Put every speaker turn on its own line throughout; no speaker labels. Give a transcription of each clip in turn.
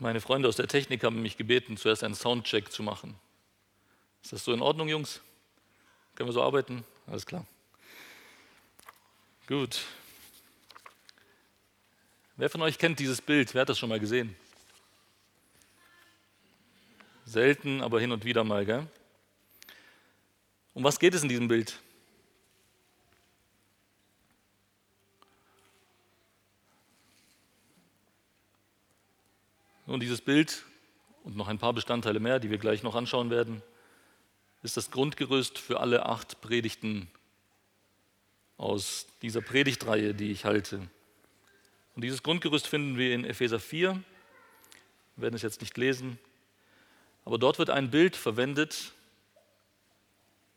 Meine Freunde aus der Technik haben mich gebeten, zuerst einen Soundcheck zu machen. Ist das so in Ordnung, Jungs? Können wir so arbeiten? Alles klar. Gut. Wer von euch kennt dieses Bild? Wer hat das schon mal gesehen? Selten, aber hin und wieder mal, gell? Um was geht es in diesem Bild? Und dieses Bild und noch ein paar Bestandteile mehr, die wir gleich noch anschauen werden, ist das Grundgerüst für alle acht Predigten aus dieser Predigtreihe, die ich halte. Und dieses Grundgerüst finden wir in Epheser 4. Wir werden es jetzt nicht lesen, aber dort wird ein Bild verwendet,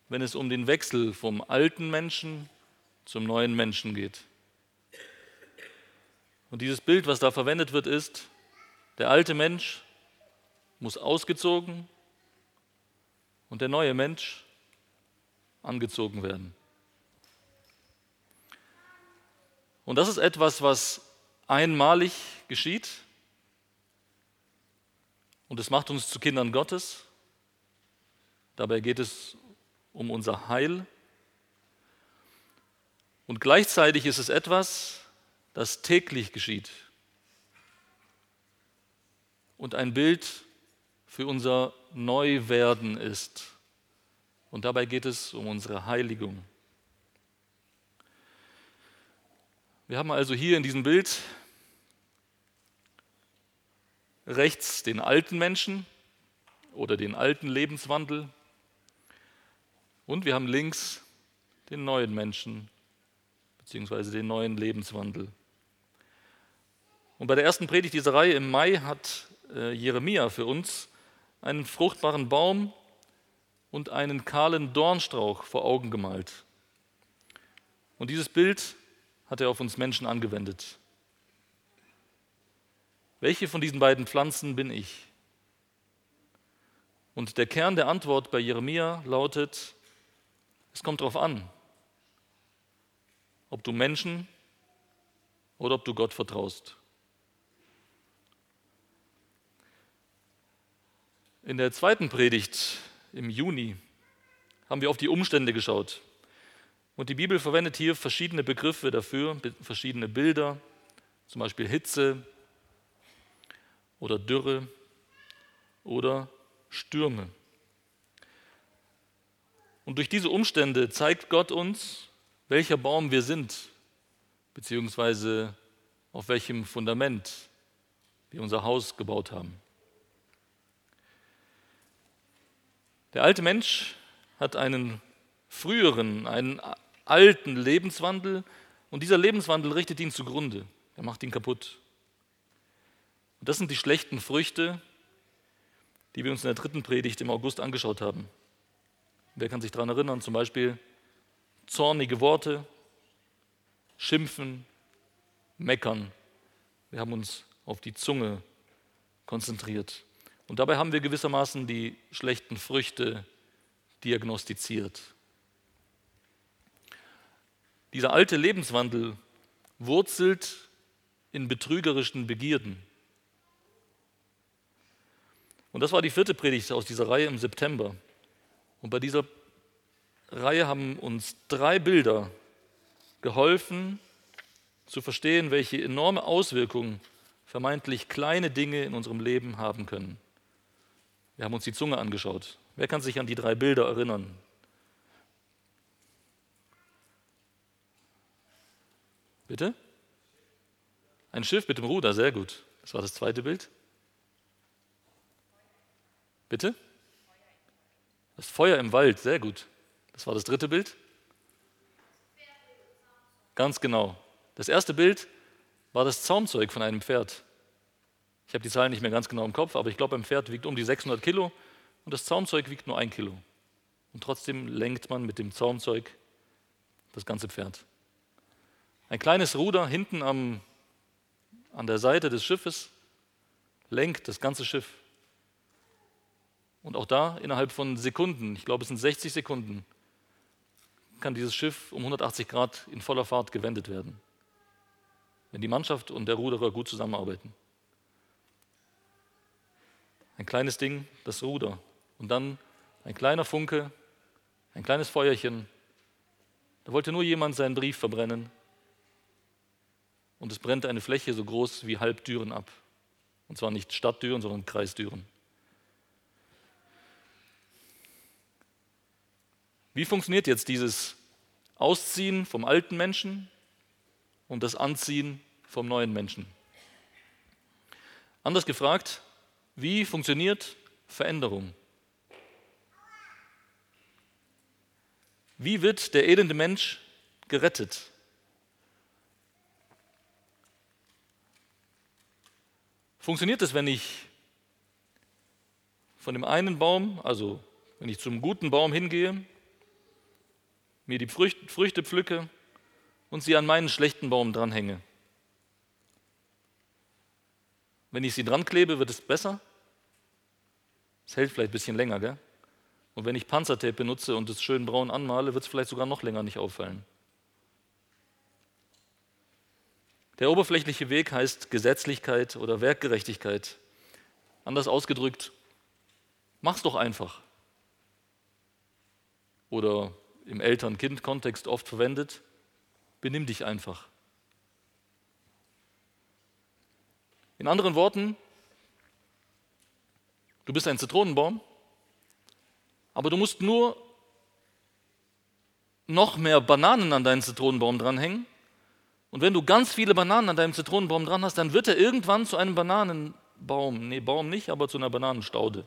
wenn es um den Wechsel vom alten Menschen zum neuen Menschen geht. Und dieses Bild, was da verwendet wird, ist, der alte Mensch muss ausgezogen und der neue Mensch angezogen werden. Und das ist etwas, was einmalig geschieht. Und es macht uns zu Kindern Gottes. Dabei geht es um unser Heil. Und gleichzeitig ist es etwas, das täglich geschieht und ein Bild für unser Neuwerden ist. Und dabei geht es um unsere Heiligung. Wir haben also hier in diesem Bild rechts den alten Menschen oder den alten Lebenswandel und wir haben links den neuen Menschen beziehungsweise den neuen Lebenswandel. Und bei der ersten Predigt dieser Reihe im Mai hat äh, Jeremia für uns einen fruchtbaren Baum und einen kahlen Dornstrauch vor Augen gemalt. Und dieses Bild hat er auf uns Menschen angewendet. Welche von diesen beiden Pflanzen bin ich? Und der Kern der Antwort bei Jeremia lautet, es kommt darauf an, ob du Menschen oder ob du Gott vertraust. In der zweiten Predigt im Juni haben wir auf die Umstände geschaut. Und die Bibel verwendet hier verschiedene Begriffe dafür, verschiedene Bilder, zum Beispiel Hitze oder Dürre oder Stürme. Und durch diese Umstände zeigt Gott uns, welcher Baum wir sind, beziehungsweise auf welchem Fundament wir unser Haus gebaut haben. Der alte Mensch hat einen früheren, einen alten Lebenswandel und dieser Lebenswandel richtet ihn zugrunde. Er macht ihn kaputt. Und das sind die schlechten Früchte, die wir uns in der dritten Predigt im August angeschaut haben. Wer kann sich daran erinnern? Zum Beispiel zornige Worte, Schimpfen, Meckern. Wir haben uns auf die Zunge konzentriert. Und dabei haben wir gewissermaßen die schlechten Früchte diagnostiziert. Dieser alte Lebenswandel wurzelt in betrügerischen Begierden. Und das war die vierte Predigt aus dieser Reihe im September. Und bei dieser Reihe haben uns drei Bilder geholfen zu verstehen, welche enorme Auswirkungen vermeintlich kleine Dinge in unserem Leben haben können. Wir haben uns die Zunge angeschaut. Wer kann sich an die drei Bilder erinnern? Bitte? Ein Schiff mit dem Ruder, sehr gut. Das war das zweite Bild. Bitte? Das Feuer im Wald, sehr gut. Das war das dritte Bild. Ganz genau. Das erste Bild war das Zaumzeug von einem Pferd. Ich habe die Zahlen nicht mehr ganz genau im Kopf, aber ich glaube, ein Pferd wiegt um die 600 Kilo und das Zaumzeug wiegt nur ein Kilo. Und trotzdem lenkt man mit dem Zaumzeug das ganze Pferd. Ein kleines Ruder hinten am, an der Seite des Schiffes lenkt das ganze Schiff. Und auch da innerhalb von Sekunden, ich glaube es sind 60 Sekunden, kann dieses Schiff um 180 Grad in voller Fahrt gewendet werden, wenn die Mannschaft und der Ruderer gut zusammenarbeiten. Ein kleines Ding, das Ruder. Und dann ein kleiner Funke, ein kleines Feuerchen. Da wollte nur jemand seinen Brief verbrennen. Und es brennt eine Fläche so groß wie halb Düren ab. Und zwar nicht Stadtdüren, sondern Kreisdüren. Wie funktioniert jetzt dieses Ausziehen vom alten Menschen und das Anziehen vom neuen Menschen? Anders gefragt, wie funktioniert Veränderung? Wie wird der elende Mensch gerettet? Funktioniert es, wenn ich von dem einen Baum, also wenn ich zum guten Baum hingehe, mir die Früchte pflücke und sie an meinen schlechten Baum dranhänge? Wenn ich sie dran klebe, wird es besser? Es hält vielleicht ein bisschen länger, gell? Und wenn ich Panzertape benutze und es schön braun anmale, wird es vielleicht sogar noch länger nicht auffallen. Der oberflächliche Weg heißt Gesetzlichkeit oder Werkgerechtigkeit. Anders ausgedrückt, mach's doch einfach. Oder im Eltern-Kind-Kontext oft verwendet, benimm dich einfach. In anderen Worten, du bist ein Zitronenbaum, aber du musst nur noch mehr Bananen an deinen Zitronenbaum dranhängen. Und wenn du ganz viele Bananen an deinem Zitronenbaum dran hast, dann wird er irgendwann zu einem Bananenbaum. Nee, Baum nicht, aber zu einer Bananenstaude.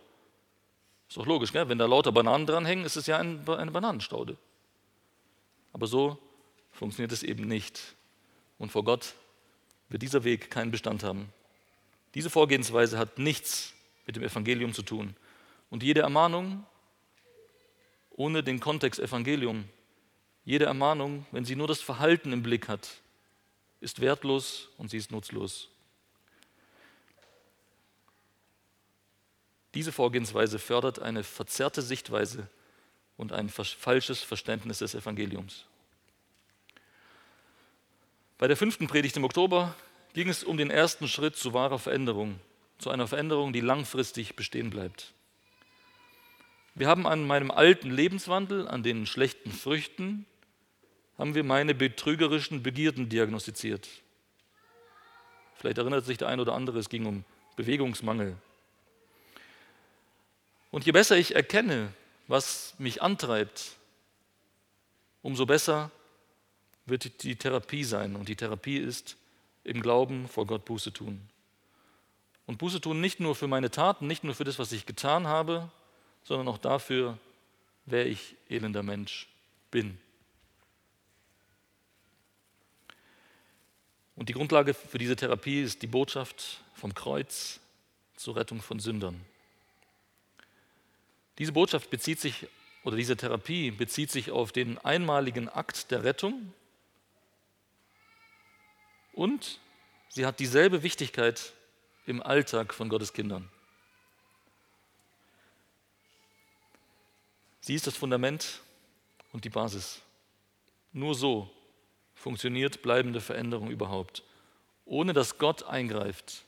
Ist doch logisch, gell? wenn da lauter Bananen dranhängen, ist es ja ein, eine Bananenstaude. Aber so funktioniert es eben nicht. Und vor Gott wird dieser Weg keinen Bestand haben. Diese Vorgehensweise hat nichts mit dem Evangelium zu tun. Und jede Ermahnung ohne den Kontext Evangelium, jede Ermahnung, wenn sie nur das Verhalten im Blick hat, ist wertlos und sie ist nutzlos. Diese Vorgehensweise fördert eine verzerrte Sichtweise und ein falsches Verständnis des Evangeliums. Bei der fünften Predigt im Oktober ging es um den ersten Schritt zu wahrer Veränderung, zu einer Veränderung, die langfristig bestehen bleibt. Wir haben an meinem alten Lebenswandel, an den schlechten Früchten, haben wir meine betrügerischen Begierden diagnostiziert. Vielleicht erinnert sich der ein oder andere, es ging um Bewegungsmangel. Und je besser ich erkenne, was mich antreibt, umso besser wird die Therapie sein. Und die Therapie ist, im Glauben vor Gott Buße tun. Und Buße tun nicht nur für meine Taten, nicht nur für das, was ich getan habe, sondern auch dafür, wer ich elender Mensch bin. Und die Grundlage für diese Therapie ist die Botschaft vom Kreuz zur Rettung von Sündern. Diese Botschaft bezieht sich, oder diese Therapie bezieht sich auf den einmaligen Akt der Rettung und sie hat dieselbe Wichtigkeit im Alltag von Gottes Kindern. Sie ist das Fundament und die Basis. Nur so funktioniert bleibende Veränderung überhaupt, ohne dass Gott eingreift.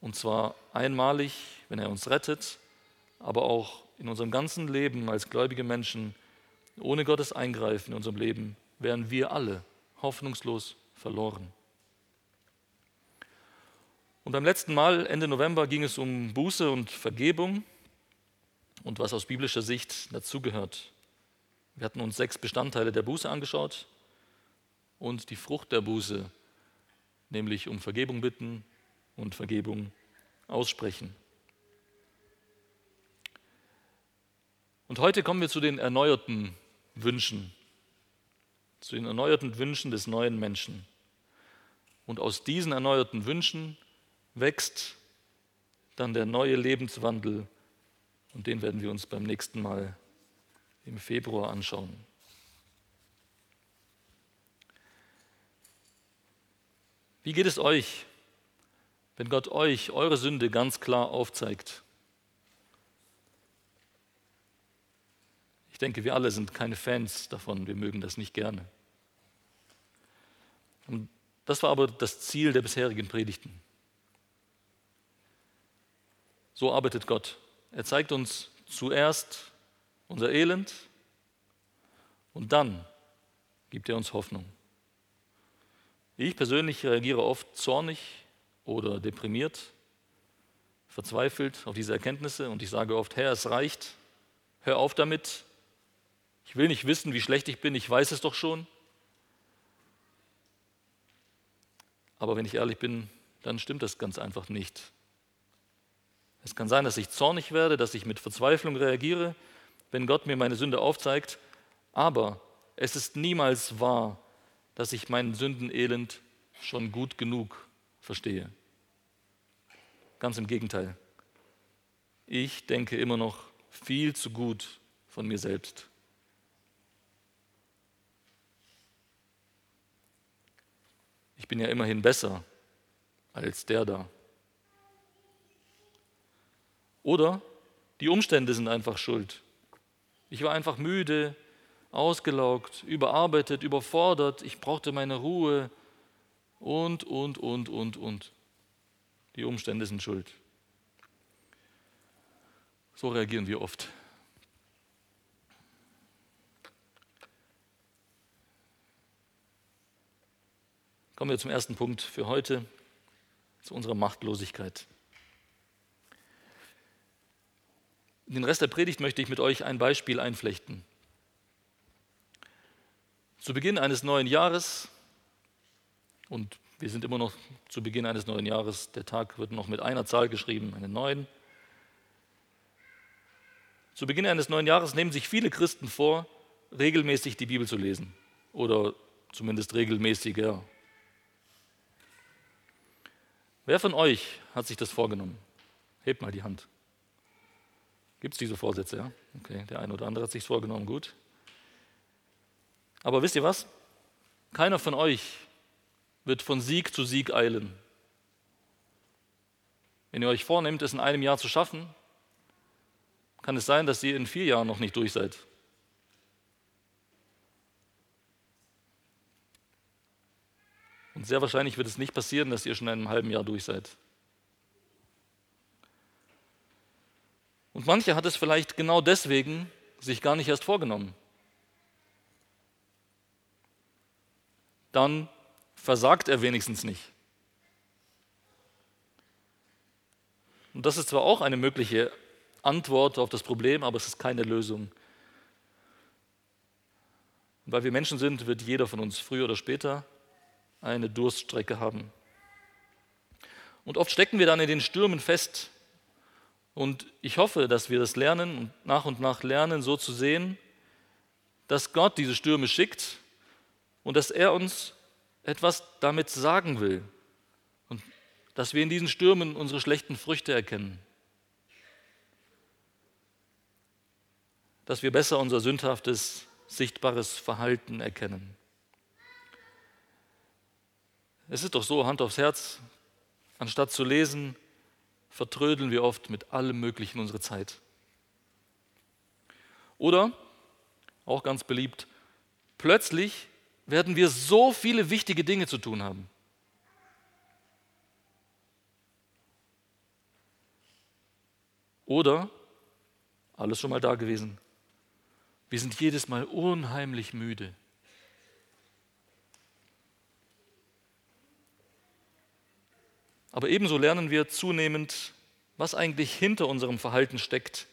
Und zwar einmalig, wenn er uns rettet, aber auch in unserem ganzen Leben als gläubige Menschen, ohne Gottes Eingreifen in unserem Leben, wären wir alle hoffnungslos verloren. Und beim letzten Mal, Ende November, ging es um Buße und Vergebung und was aus biblischer Sicht dazugehört. Wir hatten uns sechs Bestandteile der Buße angeschaut und die Frucht der Buße, nämlich um Vergebung bitten und Vergebung aussprechen. Und heute kommen wir zu den erneuerten Wünschen zu den erneuerten Wünschen des neuen Menschen. Und aus diesen erneuerten Wünschen wächst dann der neue Lebenswandel und den werden wir uns beim nächsten Mal im Februar anschauen. Wie geht es euch, wenn Gott euch eure Sünde ganz klar aufzeigt? Denke, wir alle sind keine Fans davon, wir mögen das nicht gerne. Und das war aber das Ziel der bisherigen Predigten. So arbeitet Gott. Er zeigt uns zuerst unser Elend und dann gibt er uns Hoffnung. Ich persönlich reagiere oft zornig oder deprimiert, verzweifelt auf diese Erkenntnisse und ich sage oft, Herr, es reicht, hör auf damit, ich will nicht wissen, wie schlecht ich bin, ich weiß es doch schon. Aber wenn ich ehrlich bin, dann stimmt das ganz einfach nicht. Es kann sein, dass ich zornig werde, dass ich mit Verzweiflung reagiere, wenn Gott mir meine Sünde aufzeigt, aber es ist niemals wahr, dass ich mein Sündenelend schon gut genug verstehe. Ganz im Gegenteil. Ich denke immer noch viel zu gut von mir selbst. Ich bin ja immerhin besser als der da. Oder die Umstände sind einfach schuld. Ich war einfach müde, ausgelaugt, überarbeitet, überfordert, ich brauchte meine Ruhe und, und, und, und, und. Die Umstände sind schuld. So reagieren wir oft. Kommen wir zum ersten Punkt für heute, zu unserer Machtlosigkeit. In den Rest der Predigt möchte ich mit euch ein Beispiel einflechten. Zu Beginn eines neuen Jahres, und wir sind immer noch zu Beginn eines neuen Jahres, der Tag wird noch mit einer Zahl geschrieben, einen neuen. Zu Beginn eines neuen Jahres nehmen sich viele Christen vor, regelmäßig die Bibel zu lesen oder zumindest regelmäßiger. Wer von euch hat sich das vorgenommen? Hebt mal die Hand. Gibt es diese Vorsätze? Ja? Okay, der eine oder andere hat sich vorgenommen, gut. Aber wisst ihr was? Keiner von euch wird von Sieg zu Sieg eilen. Wenn ihr euch vornehmt, es in einem Jahr zu schaffen, kann es sein, dass ihr in vier Jahren noch nicht durch seid. Und sehr wahrscheinlich wird es nicht passieren, dass ihr schon in einem halben Jahr durch seid. Und mancher hat es vielleicht genau deswegen sich gar nicht erst vorgenommen. Dann versagt er wenigstens nicht. Und das ist zwar auch eine mögliche Antwort auf das Problem, aber es ist keine Lösung. Weil wir Menschen sind, wird jeder von uns früher oder später eine Durststrecke haben. Und oft stecken wir dann in den Stürmen fest, und ich hoffe, dass wir das lernen und nach und nach lernen, so zu sehen, dass Gott diese Stürme schickt und dass er uns etwas damit sagen will. Und dass wir in diesen Stürmen unsere schlechten Früchte erkennen. Dass wir besser unser sündhaftes, sichtbares Verhalten erkennen. Es ist doch so, Hand aufs Herz, anstatt zu lesen, vertrödeln wir oft mit allem Möglichen unsere Zeit. Oder, auch ganz beliebt, plötzlich werden wir so viele wichtige Dinge zu tun haben. Oder, alles schon mal da gewesen, wir sind jedes Mal unheimlich müde. Aber ebenso lernen wir zunehmend, was eigentlich hinter unserem Verhalten steckt,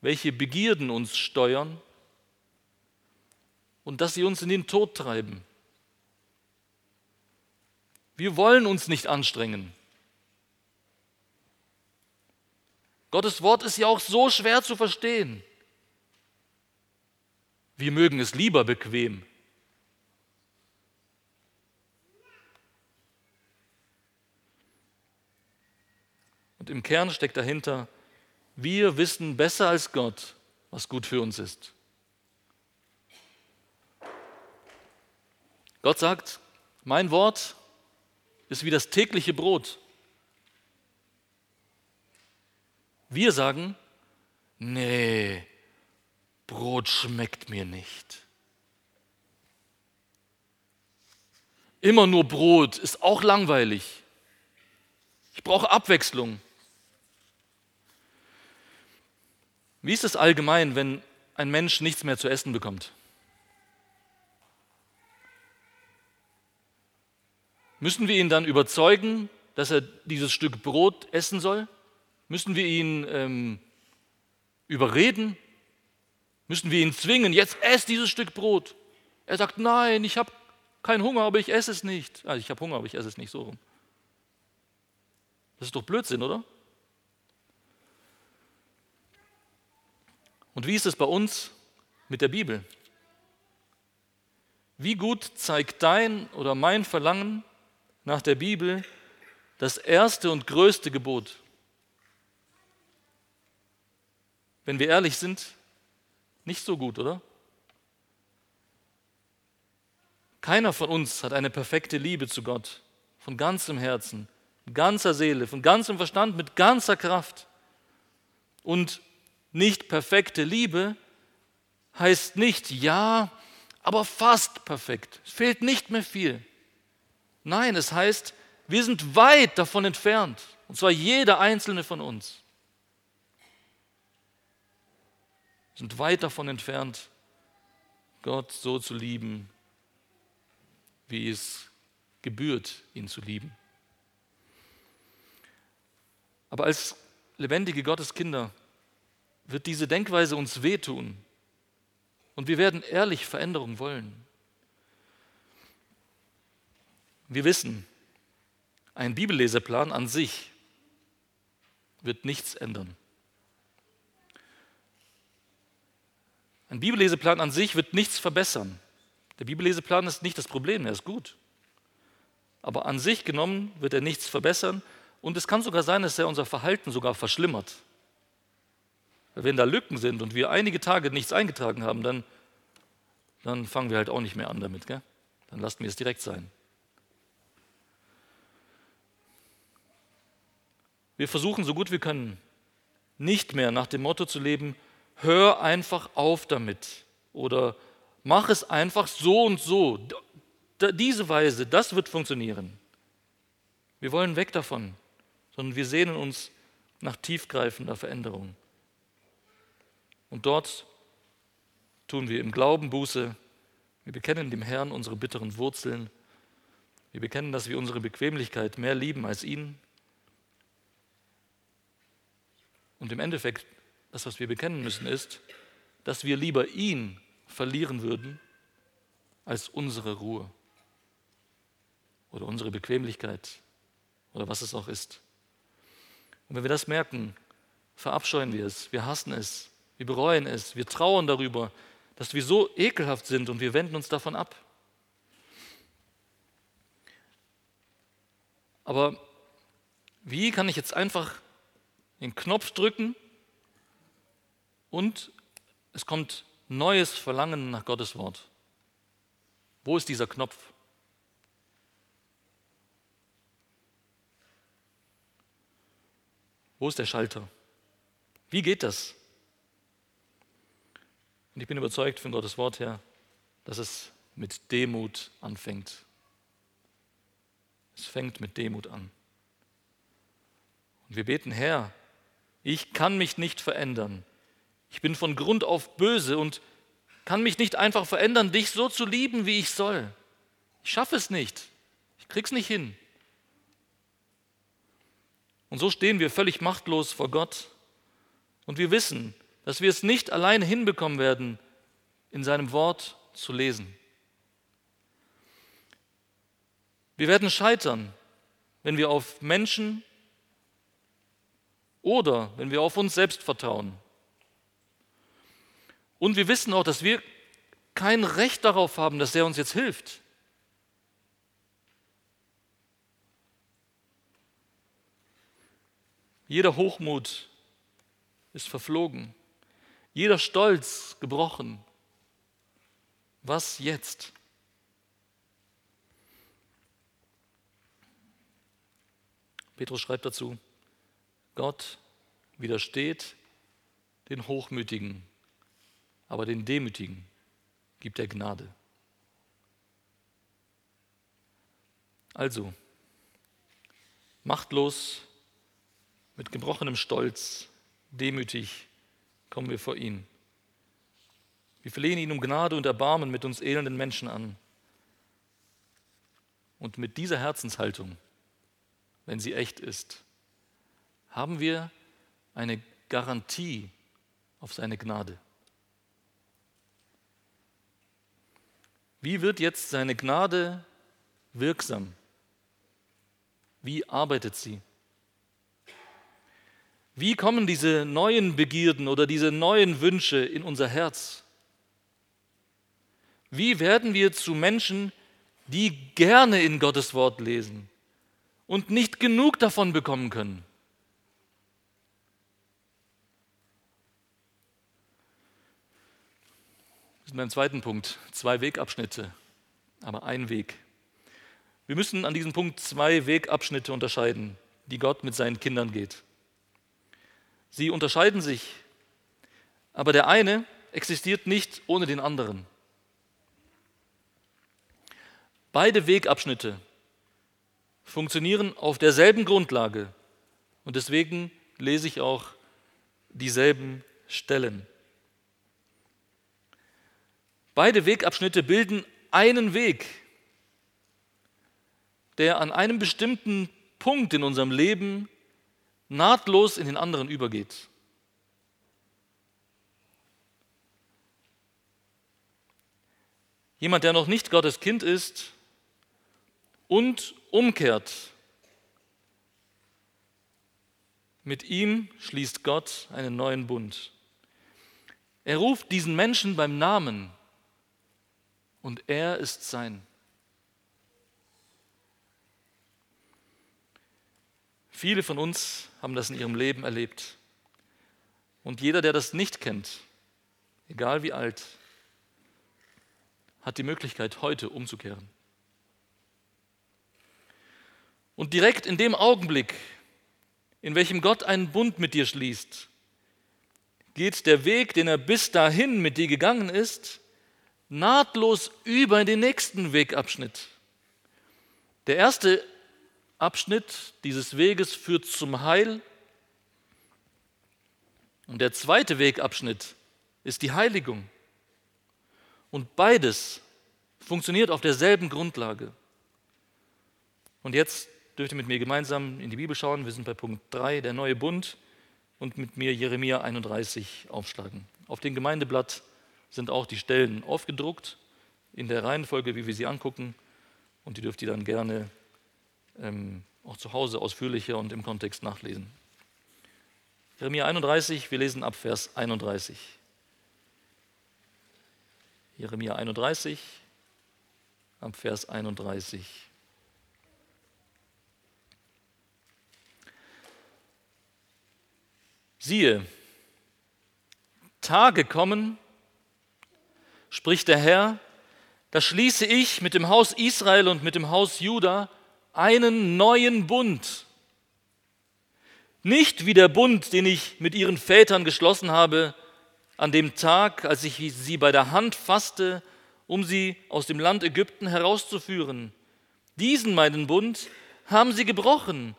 welche Begierden uns steuern und dass sie uns in den Tod treiben. Wir wollen uns nicht anstrengen. Gottes Wort ist ja auch so schwer zu verstehen. Wir mögen es lieber bequem. Und im Kern steckt dahinter, wir wissen besser als Gott, was gut für uns ist. Gott sagt, mein Wort ist wie das tägliche Brot. Wir sagen, nee, Brot schmeckt mir nicht. Immer nur Brot ist auch langweilig. Ich brauche Abwechslung. Wie ist es allgemein, wenn ein Mensch nichts mehr zu essen bekommt? Müssen wir ihn dann überzeugen, dass er dieses Stück Brot essen soll? Müssen wir ihn ähm, überreden? Müssen wir ihn zwingen, jetzt ess dieses Stück Brot? Er sagt, nein, ich habe keinen Hunger, aber ich esse es nicht. Also ich habe Hunger, aber ich esse es nicht so rum. Das ist doch Blödsinn, oder? Und wie ist es bei uns mit der Bibel? Wie gut zeigt dein oder mein Verlangen nach der Bibel das erste und größte Gebot? Wenn wir ehrlich sind, nicht so gut, oder? Keiner von uns hat eine perfekte Liebe zu Gott, von ganzem Herzen, ganzer Seele, von ganzem Verstand, mit ganzer Kraft. Und nicht perfekte Liebe heißt nicht ja, aber fast perfekt. Es fehlt nicht mehr viel. Nein, es heißt, wir sind weit davon entfernt. Und zwar jeder einzelne von uns. Wir sind weit davon entfernt, Gott so zu lieben, wie es gebührt, ihn zu lieben. Aber als lebendige Gotteskinder wird diese Denkweise uns wehtun und wir werden ehrlich Veränderung wollen. Wir wissen, ein Bibelleseplan an sich wird nichts ändern. Ein Bibelleseplan an sich wird nichts verbessern. Der Bibelleseplan ist nicht das Problem, er ist gut. Aber an sich genommen wird er nichts verbessern und es kann sogar sein, dass er unser Verhalten sogar verschlimmert. Wenn da Lücken sind und wir einige Tage nichts eingetragen haben, dann, dann fangen wir halt auch nicht mehr an damit. Gell? Dann lassen wir es direkt sein. Wir versuchen so gut wir können, nicht mehr nach dem Motto zu leben, hör einfach auf damit oder mach es einfach so und so. Diese Weise, das wird funktionieren. Wir wollen weg davon sondern wir sehnen uns nach tiefgreifender Veränderung. Und dort tun wir im Glauben Buße. Wir bekennen dem Herrn unsere bitteren Wurzeln. Wir bekennen, dass wir unsere Bequemlichkeit mehr lieben als ihn. Und im Endeffekt, das, was wir bekennen müssen, ist, dass wir lieber ihn verlieren würden als unsere Ruhe oder unsere Bequemlichkeit oder was es auch ist. Und wenn wir das merken, verabscheuen wir es, wir hassen es, wir bereuen es, wir trauern darüber, dass wir so ekelhaft sind und wir wenden uns davon ab. Aber wie kann ich jetzt einfach den Knopf drücken und es kommt neues Verlangen nach Gottes Wort? Wo ist dieser Knopf? Wo ist der Schalter? Wie geht das? Und ich bin überzeugt von Gottes Wort her, dass es mit Demut anfängt. Es fängt mit Demut an. Und wir beten, Herr, ich kann mich nicht verändern. Ich bin von Grund auf böse und kann mich nicht einfach verändern, dich so zu lieben, wie ich soll. Ich schaffe es nicht. Ich krieg's nicht hin. Und so stehen wir völlig machtlos vor Gott. Und wir wissen, dass wir es nicht alleine hinbekommen werden, in seinem Wort zu lesen. Wir werden scheitern, wenn wir auf Menschen oder wenn wir auf uns selbst vertrauen. Und wir wissen auch, dass wir kein Recht darauf haben, dass er uns jetzt hilft. Jeder Hochmut ist verflogen, jeder Stolz gebrochen. Was jetzt? Petrus schreibt dazu, Gott widersteht den Hochmütigen, aber den Demütigen gibt er Gnade. Also, machtlos mit gebrochenem Stolz, demütig kommen wir vor ihn. Wir flehen ihn um Gnade und Erbarmen mit uns elenden Menschen an. Und mit dieser Herzenshaltung, wenn sie echt ist, haben wir eine Garantie auf seine Gnade. Wie wird jetzt seine Gnade wirksam? Wie arbeitet sie? Wie kommen diese neuen Begierden oder diese neuen Wünsche in unser Herz? Wie werden wir zu Menschen, die gerne in Gottes Wort lesen und nicht genug davon bekommen können? Wir sind beim zweiten Punkt. Zwei Wegabschnitte, aber ein Weg. Wir müssen an diesem Punkt zwei Wegabschnitte unterscheiden, die Gott mit seinen Kindern geht. Sie unterscheiden sich, aber der eine existiert nicht ohne den anderen. Beide Wegabschnitte funktionieren auf derselben Grundlage und deswegen lese ich auch dieselben Stellen. Beide Wegabschnitte bilden einen Weg, der an einem bestimmten Punkt in unserem Leben nahtlos in den anderen übergeht. Jemand, der noch nicht Gottes Kind ist und umkehrt, mit ihm schließt Gott einen neuen Bund. Er ruft diesen Menschen beim Namen und er ist sein. Viele von uns haben das in ihrem Leben erlebt. Und jeder, der das nicht kennt, egal wie alt, hat die Möglichkeit, heute umzukehren. Und direkt in dem Augenblick, in welchem Gott einen Bund mit dir schließt, geht der Weg, den er bis dahin mit dir gegangen ist, nahtlos über in den nächsten Wegabschnitt. Der erste Abschnitt dieses Weges führt zum Heil. Und der zweite Wegabschnitt ist die Heiligung. Und beides funktioniert auf derselben Grundlage. Und jetzt dürft ihr mit mir gemeinsam in die Bibel schauen. Wir sind bei Punkt 3, der neue Bund, und mit mir Jeremia 31 aufschlagen. Auf dem Gemeindeblatt sind auch die Stellen aufgedruckt, in der Reihenfolge, wie wir sie angucken. Und die dürft ihr dann gerne ähm, auch zu Hause ausführlicher und im Kontext nachlesen. Jeremia 31, wir lesen ab Vers 31. Jeremia 31, ab Vers 31. Siehe, Tage kommen, spricht der Herr, da schließe ich mit dem Haus Israel und mit dem Haus Juda einen neuen Bund. Nicht wie der Bund, den ich mit ihren Vätern geschlossen habe, an dem Tag, als ich sie bei der Hand fasste, um sie aus dem Land Ägypten herauszuführen. Diesen meinen Bund haben sie gebrochen,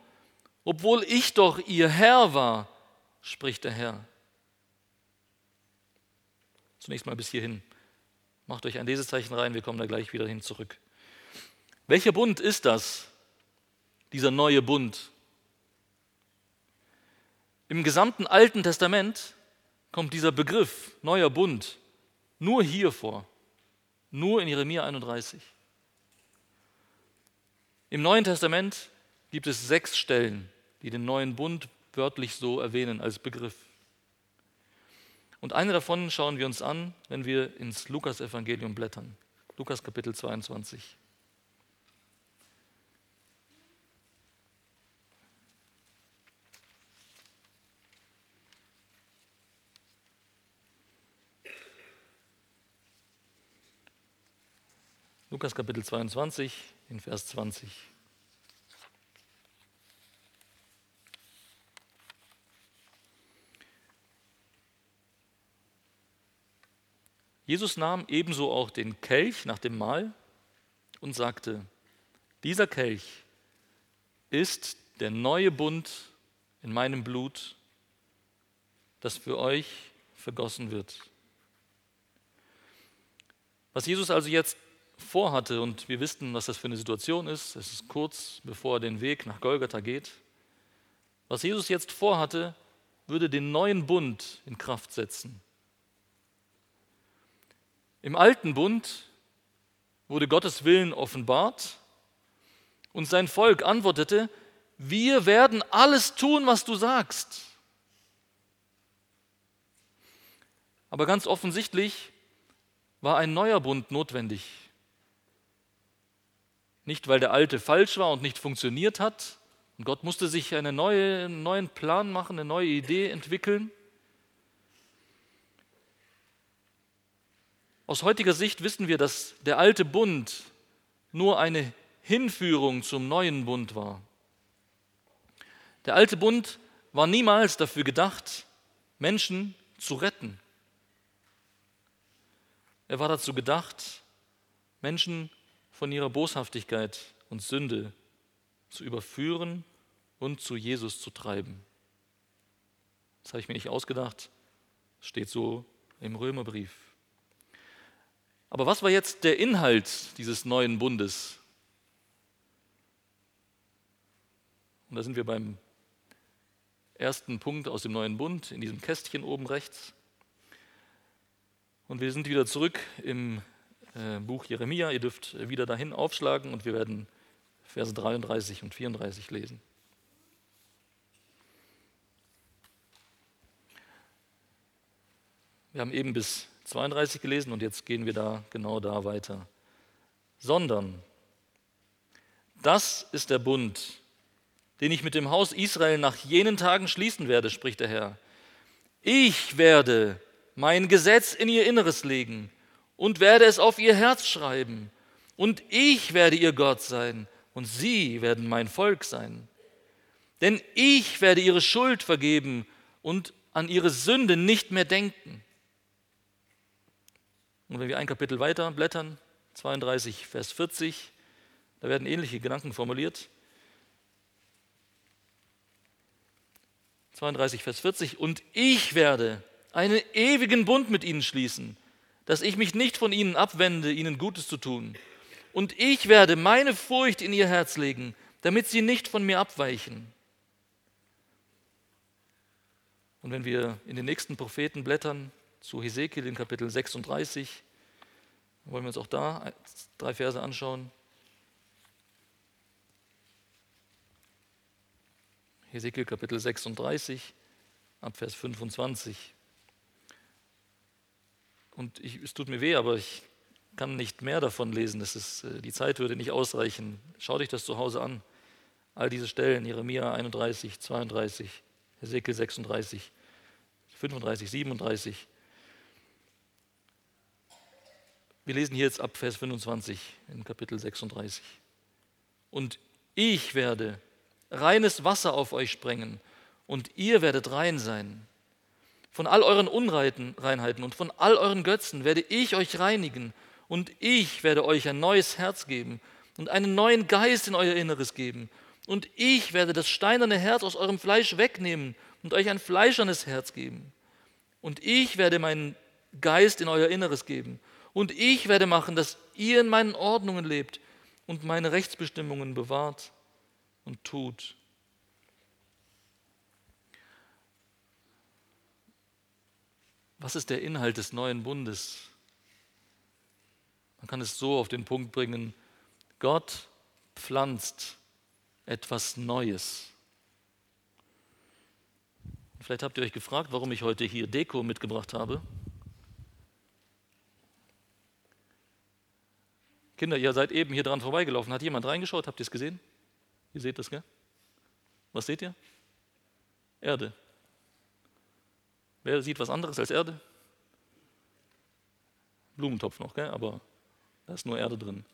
obwohl ich doch ihr Herr war, spricht der Herr. Zunächst mal bis hierhin. Macht euch ein Lesezeichen rein, wir kommen da gleich wieder hin zurück. Welcher Bund ist das, dieser neue Bund. Im gesamten Alten Testament kommt dieser Begriff neuer Bund nur hier vor, nur in Jeremia 31. Im Neuen Testament gibt es sechs Stellen, die den neuen Bund wörtlich so erwähnen als Begriff. Und eine davon schauen wir uns an, wenn wir ins Lukas-Evangelium blättern. Lukas Kapitel 22. Lukas Kapitel 22 in Vers 20. Jesus nahm ebenso auch den Kelch nach dem Mahl und sagte, dieser Kelch ist der neue Bund in meinem Blut, das für euch vergossen wird. Was Jesus also jetzt vorhatte, und wir wissen, was das für eine Situation ist, es ist kurz bevor er den Weg nach Golgatha geht, was Jesus jetzt vorhatte, würde den neuen Bund in Kraft setzen. Im alten Bund wurde Gottes Willen offenbart und sein Volk antwortete, wir werden alles tun, was du sagst. Aber ganz offensichtlich war ein neuer Bund notwendig. Nicht, weil der alte falsch war und nicht funktioniert hat. Und Gott musste sich eine neue, einen neuen Plan machen, eine neue Idee entwickeln. Aus heutiger Sicht wissen wir, dass der alte Bund nur eine Hinführung zum neuen Bund war. Der alte Bund war niemals dafür gedacht, Menschen zu retten. Er war dazu gedacht, Menschen von ihrer Boshaftigkeit und Sünde zu überführen und zu Jesus zu treiben. Das habe ich mir nicht ausgedacht, steht so im Römerbrief. Aber was war jetzt der Inhalt dieses neuen Bundes? Und da sind wir beim ersten Punkt aus dem neuen Bund, in diesem Kästchen oben rechts. Und wir sind wieder zurück im äh, Buch Jeremia. Ihr dürft wieder dahin aufschlagen und wir werden Verse 33 und 34 lesen. Wir haben eben bis 32 gelesen und jetzt gehen wir da genau da weiter. Sondern das ist der Bund, den ich mit dem Haus Israel nach jenen Tagen schließen werde, spricht der Herr. Ich werde mein Gesetz in ihr Inneres legen und werde es auf ihr Herz schreiben. Und ich werde ihr Gott sein und sie werden mein Volk sein. Denn ich werde ihre Schuld vergeben und an ihre Sünde nicht mehr denken. Und wenn wir ein Kapitel weiter blättern, 32, Vers 40, da werden ähnliche Gedanken formuliert. 32, Vers 40, und ich werde einen ewigen Bund mit ihnen schließen, dass ich mich nicht von ihnen abwende, ihnen Gutes zu tun. Und ich werde meine Furcht in ihr Herz legen, damit sie nicht von mir abweichen. Und wenn wir in den nächsten Propheten blättern, zu Hesekiel in Kapitel 36, wollen wir uns auch da drei Verse anschauen. Hesekiel Kapitel 36, ab Vers 25. Und ich, es tut mir weh, aber ich kann nicht mehr davon lesen. Das ist, äh, die Zeit würde nicht ausreichen. Schau dich das zu Hause an. All diese Stellen, Jeremia 31, 32, Hesekiel 36, 35, 37. Wir lesen hier jetzt ab Vers 25 in Kapitel 36. Und ich werde reines Wasser auf euch sprengen und ihr werdet rein sein. Von all euren Unreinheiten und von all euren Götzen werde ich euch reinigen und ich werde euch ein neues Herz geben und einen neuen Geist in euer Inneres geben. Und ich werde das steinerne Herz aus eurem Fleisch wegnehmen und euch ein fleischernes Herz geben. Und ich werde meinen Geist in euer Inneres geben. Und ich werde machen, dass ihr in meinen Ordnungen lebt und meine Rechtsbestimmungen bewahrt und tut. Was ist der Inhalt des neuen Bundes? Man kann es so auf den Punkt bringen, Gott pflanzt etwas Neues. Vielleicht habt ihr euch gefragt, warum ich heute hier Deko mitgebracht habe. Kinder, ihr seid eben hier dran vorbeigelaufen. Hat jemand reingeschaut? Habt ihr es gesehen? Ihr seht das, gell? Was seht ihr? Erde. Wer sieht was anderes als Erde? Blumentopf noch, gell? aber da ist nur Erde drin.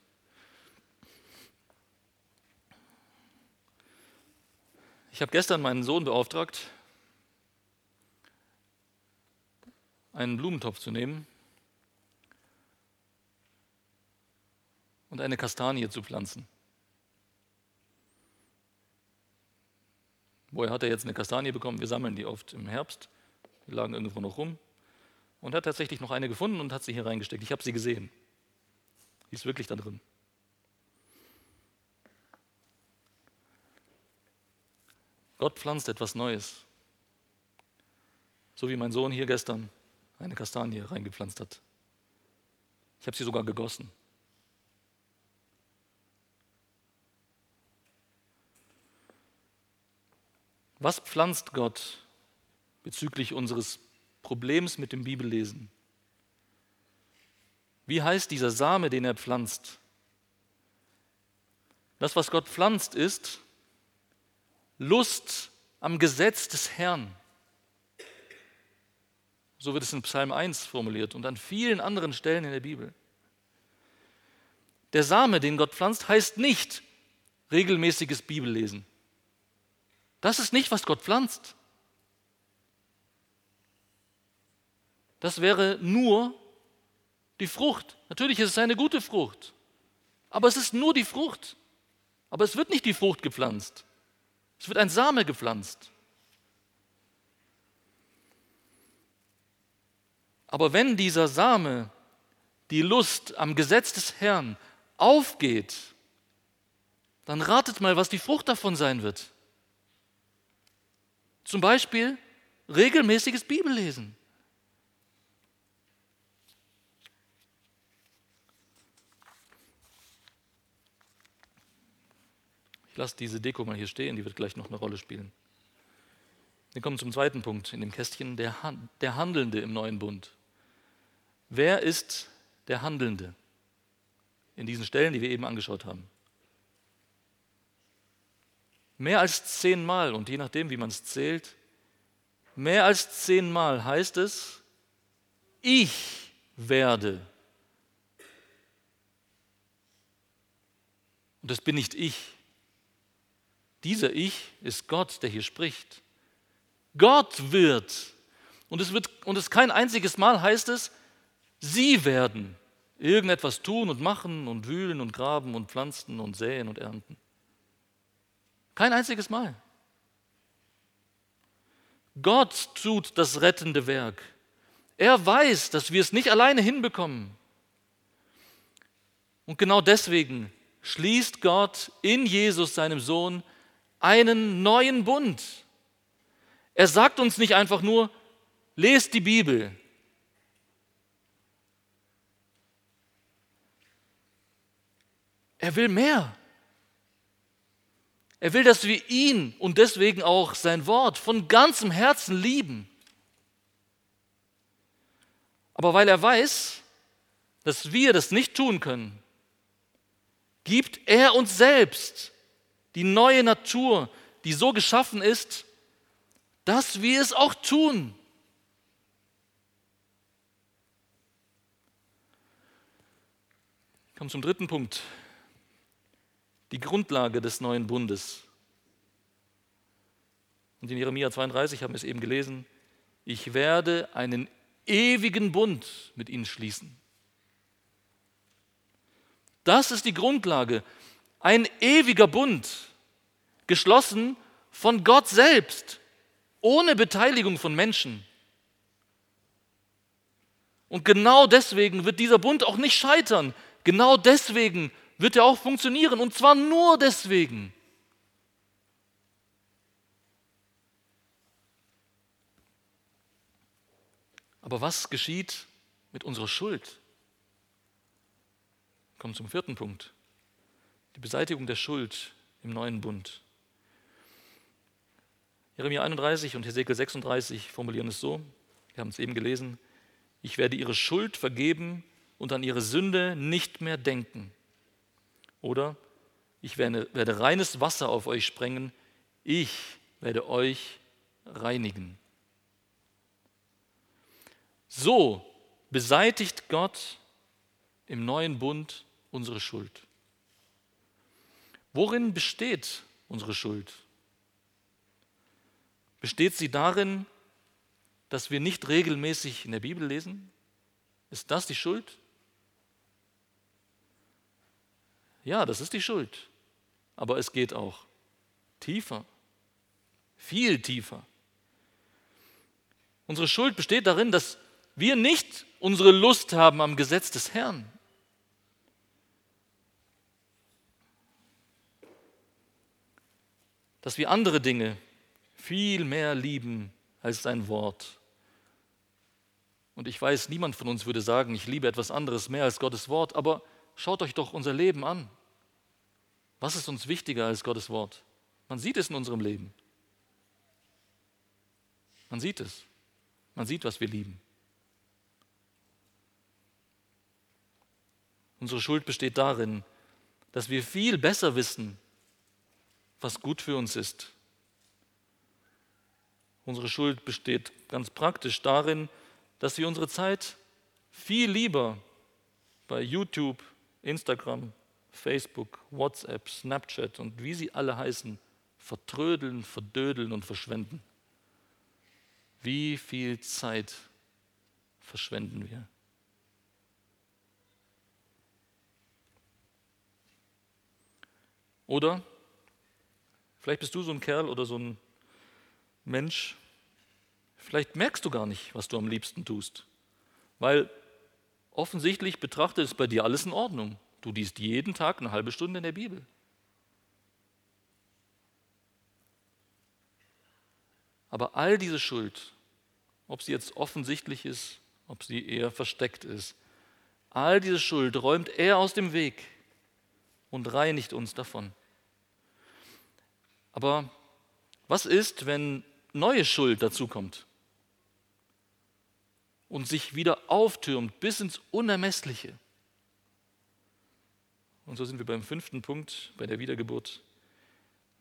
Ich habe gestern meinen Sohn beauftragt, einen Blumentopf zu nehmen und eine Kastanie zu pflanzen. Woher hat er jetzt eine Kastanie bekommen? Wir sammeln die oft im Herbst. Die lagen irgendwo noch rum. und hat tatsächlich noch eine gefunden und hat sie hier reingesteckt. Ich habe sie gesehen. Die ist wirklich da drin. Gott pflanzt etwas Neues. So wie mein Sohn hier gestern eine Kastanie reingepflanzt hat. Ich habe sie sogar gegossen. Was pflanzt Gott bezüglich unseres Problems mit dem Bibellesen? Wie heißt dieser Same, den er pflanzt? Das, was Gott pflanzt, ist Lust am Gesetz des Herrn. So wird es in Psalm 1 formuliert und an vielen anderen Stellen in der Bibel. Der Same, den Gott pflanzt, heißt nicht regelmäßiges Bibellesen. Das ist nicht, was Gott pflanzt. Das wäre nur die Frucht. Natürlich ist es eine gute Frucht, aber es ist nur die Frucht. Aber es wird nicht die Frucht gepflanzt. Es wird ein Same gepflanzt. Aber wenn dieser Same, die Lust am Gesetz des Herrn aufgeht, dann ratet mal, was die Frucht davon sein wird. Zum Beispiel regelmäßiges Bibellesen. Ich lasse diese Deko mal hier stehen, die wird gleich noch eine Rolle spielen. Wir kommen zum zweiten Punkt in dem Kästchen, der, der Handelnde im neuen Bund. Wer ist der Handelnde in diesen Stellen, die wir eben angeschaut haben? Mehr als zehnmal, und je nachdem, wie man es zählt, mehr als zehnmal heißt es, ich werde. Und das bin nicht ich. Dieser Ich ist Gott, der hier spricht. Gott wird. Und es wird und es kein einziges Mal heißt es, sie werden irgendetwas tun und machen und wühlen und graben und pflanzen und säen und ernten. Kein einziges Mal. Gott tut das rettende Werk. Er weiß, dass wir es nicht alleine hinbekommen. Und genau deswegen schließt Gott in Jesus, seinem Sohn, einen neuen Bund. Er sagt uns nicht einfach nur, lest die Bibel. Er will mehr. Er will, dass wir ihn und deswegen auch sein Wort von ganzem Herzen lieben. Aber weil er weiß, dass wir das nicht tun können, gibt er uns selbst die neue Natur, die so geschaffen ist, dass wir es auch tun. Ich komme zum dritten Punkt die Grundlage des neuen Bundes. Und in Jeremia 32 haben wir es eben gelesen, ich werde einen ewigen Bund mit ihnen schließen. Das ist die Grundlage. Ein ewiger Bund, geschlossen von Gott selbst, ohne Beteiligung von Menschen. Und genau deswegen wird dieser Bund auch nicht scheitern. Genau deswegen wird er auch funktionieren. Und zwar nur deswegen. Aber was geschieht mit unserer Schuld? Kommen zum vierten Punkt. Die Beseitigung der Schuld im neuen Bund. Jeremia 31 und Hesekiel 36 formulieren es so, wir haben es eben gelesen, ich werde ihre Schuld vergeben und an ihre Sünde nicht mehr denken. Oder ich werde, werde reines Wasser auf euch sprengen, ich werde euch reinigen. So beseitigt Gott im neuen Bund unsere Schuld. Worin besteht unsere Schuld? Besteht sie darin, dass wir nicht regelmäßig in der Bibel lesen? Ist das die Schuld? Ja, das ist die Schuld. Aber es geht auch tiefer, viel tiefer. Unsere Schuld besteht darin, dass wir nicht unsere Lust haben am Gesetz des Herrn. Dass wir andere Dinge viel mehr lieben als sein Wort. Und ich weiß, niemand von uns würde sagen, ich liebe etwas anderes mehr als Gottes Wort, aber schaut euch doch unser Leben an. Was ist uns wichtiger als Gottes Wort? Man sieht es in unserem Leben. Man sieht es. Man sieht, was wir lieben. Unsere Schuld besteht darin, dass wir viel besser wissen, was gut für uns ist. Unsere Schuld besteht ganz praktisch darin, dass wir unsere Zeit viel lieber bei YouTube, Instagram, Facebook, WhatsApp, Snapchat und wie sie alle heißen, vertrödeln, verdödeln und verschwenden. Wie viel Zeit verschwenden wir? Oder vielleicht bist du so ein Kerl oder so ein Mensch, vielleicht merkst du gar nicht, was du am liebsten tust, weil offensichtlich betrachtet ist bei dir alles in Ordnung. Du liest jeden Tag eine halbe Stunde in der Bibel. Aber all diese Schuld, ob sie jetzt offensichtlich ist, ob sie eher versteckt ist, all diese Schuld räumt er aus dem Weg und reinigt uns davon. Aber was ist, wenn neue Schuld dazukommt und sich wieder auftürmt bis ins Unermessliche? Und so sind wir beim fünften Punkt, bei der Wiedergeburt,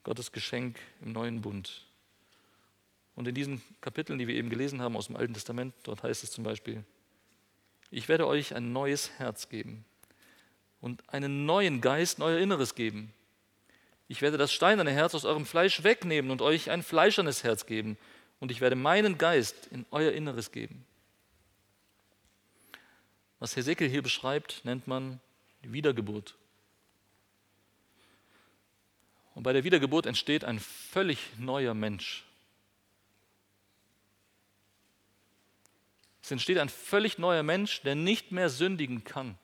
Gottes Geschenk im neuen Bund. Und in diesen Kapiteln, die wir eben gelesen haben aus dem Alten Testament, dort heißt es zum Beispiel, ich werde euch ein neues Herz geben und einen neuen Geist in euer Inneres geben. Ich werde das steinerne Herz aus eurem Fleisch wegnehmen und euch ein fleischernes Herz geben. Und ich werde meinen Geist in euer Inneres geben. Was Hesekiel hier beschreibt, nennt man die Wiedergeburt. Und bei der Wiedergeburt entsteht ein völlig neuer Mensch. Es entsteht ein völlig neuer Mensch, der nicht mehr sündigen kann.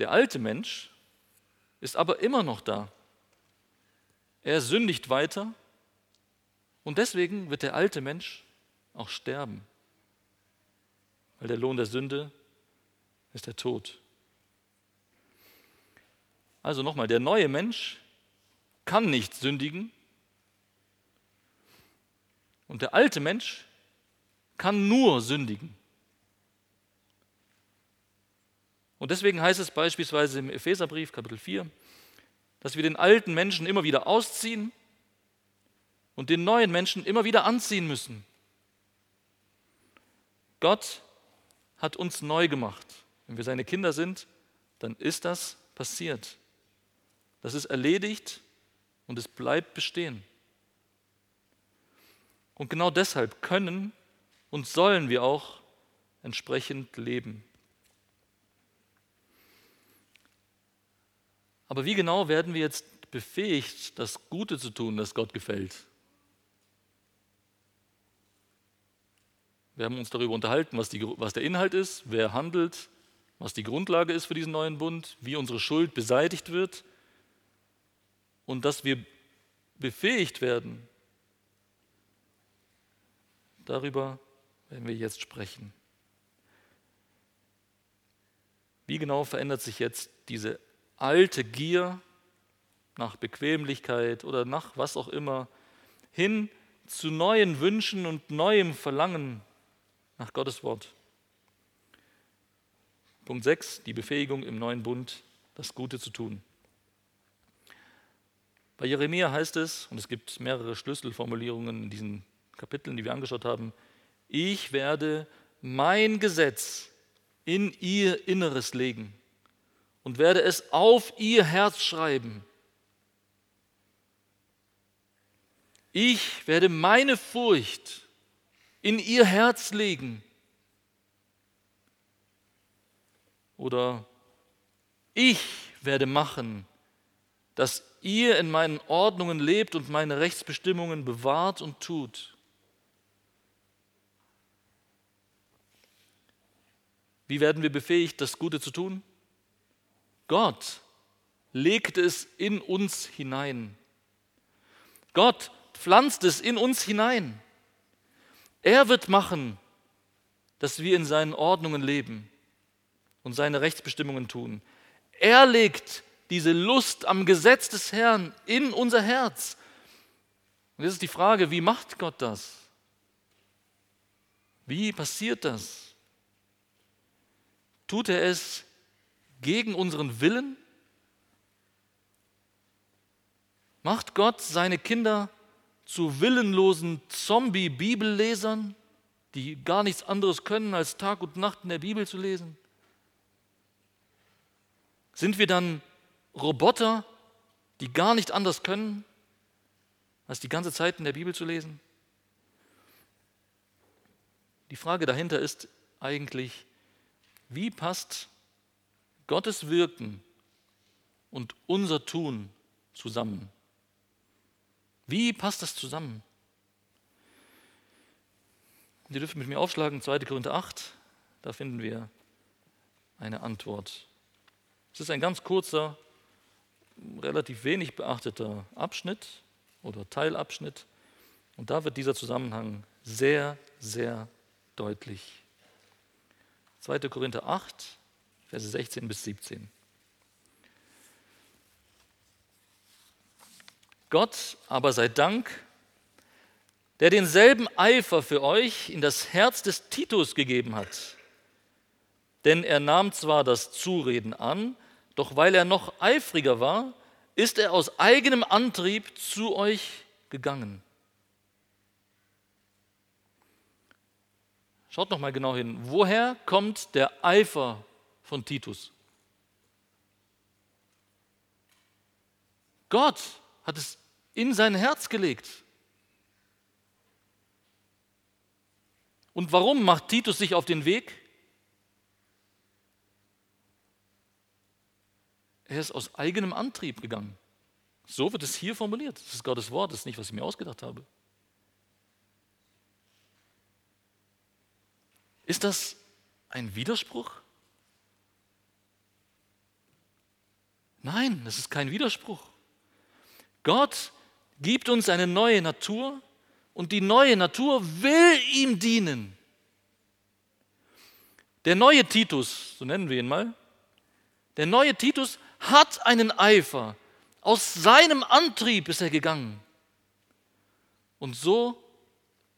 Der alte Mensch ist aber immer noch da. Er sündigt weiter und deswegen wird der alte Mensch auch sterben, weil der Lohn der Sünde ist der Tod. Also nochmal, der neue Mensch kann nicht sündigen und der alte Mensch kann nur sündigen. Und deswegen heißt es beispielsweise im Epheserbrief Kapitel 4, dass wir den alten Menschen immer wieder ausziehen und den neuen Menschen immer wieder anziehen müssen. Gott hat uns neu gemacht. Wenn wir seine Kinder sind, dann ist das passiert. Das ist erledigt und es bleibt bestehen. Und genau deshalb können und sollen wir auch entsprechend leben. Aber wie genau werden wir jetzt befähigt, das Gute zu tun, das Gott gefällt? Wir haben uns darüber unterhalten, was, die, was der Inhalt ist, wer handelt, was die Grundlage ist für diesen neuen Bund, wie unsere Schuld beseitigt wird und dass wir befähigt werden. Darüber werden wir jetzt sprechen. Wie genau verändert sich jetzt diese alte Gier nach Bequemlichkeit oder nach was auch immer hin zu neuen Wünschen und neuem Verlangen nach Gottes Wort? Punkt 6, die Befähigung im neuen Bund, das Gute zu tun. Bei Jeremia heißt es, und es gibt mehrere Schlüsselformulierungen in diesen Kapiteln, die wir angeschaut haben, ich werde mein Gesetz in ihr Inneres legen und werde es auf ihr Herz schreiben. Ich werde meine Furcht in ihr Herz legen. Oder ich werde machen, dass ihr in meinen Ordnungen lebt und meine Rechtsbestimmungen bewahrt und tut. Wie werden wir befähigt, das Gute zu tun? Gott legt es in uns hinein. Gott pflanzt es in uns hinein. Er wird machen, dass wir in seinen Ordnungen leben und seine Rechtsbestimmungen tun. Er legt diese Lust am Gesetz des Herrn in unser Herz. Und jetzt ist die Frage, wie macht Gott das? Wie passiert das? Tut er es gegen unseren Willen? Macht Gott seine Kinder zu willenlosen Zombie-Bibellesern, die gar nichts anderes können, als Tag und Nacht in der Bibel zu lesen? Sind wir dann Roboter, die gar nicht anders können, als die ganze Zeit in der Bibel zu lesen? Die Frage dahinter ist eigentlich, wie passt Gottes Wirken und unser Tun zusammen? Wie passt das zusammen? Sie dürfen mit mir aufschlagen, 2. Korinther 8, da finden wir eine Antwort. Es ist ein ganz kurzer, relativ wenig beachteter Abschnitt oder Teilabschnitt und da wird dieser Zusammenhang sehr, sehr deutlich. 2. Korinther 8, Verse 16 bis 17. Gott aber sei Dank, der denselben Eifer für euch in das Herz des Titus gegeben hat. Denn er nahm zwar das Zureden an, doch weil er noch eifriger war, ist er aus eigenem Antrieb zu euch gegangen. Schaut noch mal genau hin. Woher kommt der Eifer von Titus? Gott hat es in sein Herz gelegt. Und warum macht Titus sich auf den Weg? Er ist aus eigenem Antrieb gegangen. So wird es hier formuliert. Das ist Gottes Wort, das ist nicht, was ich mir ausgedacht habe. Ist das ein Widerspruch? Nein, das ist kein Widerspruch. Gott gibt uns eine neue Natur und die neue Natur will ihm dienen. Der neue Titus, so nennen wir ihn mal, der neue Titus hat einen Eifer. Aus seinem Antrieb ist er gegangen. Und so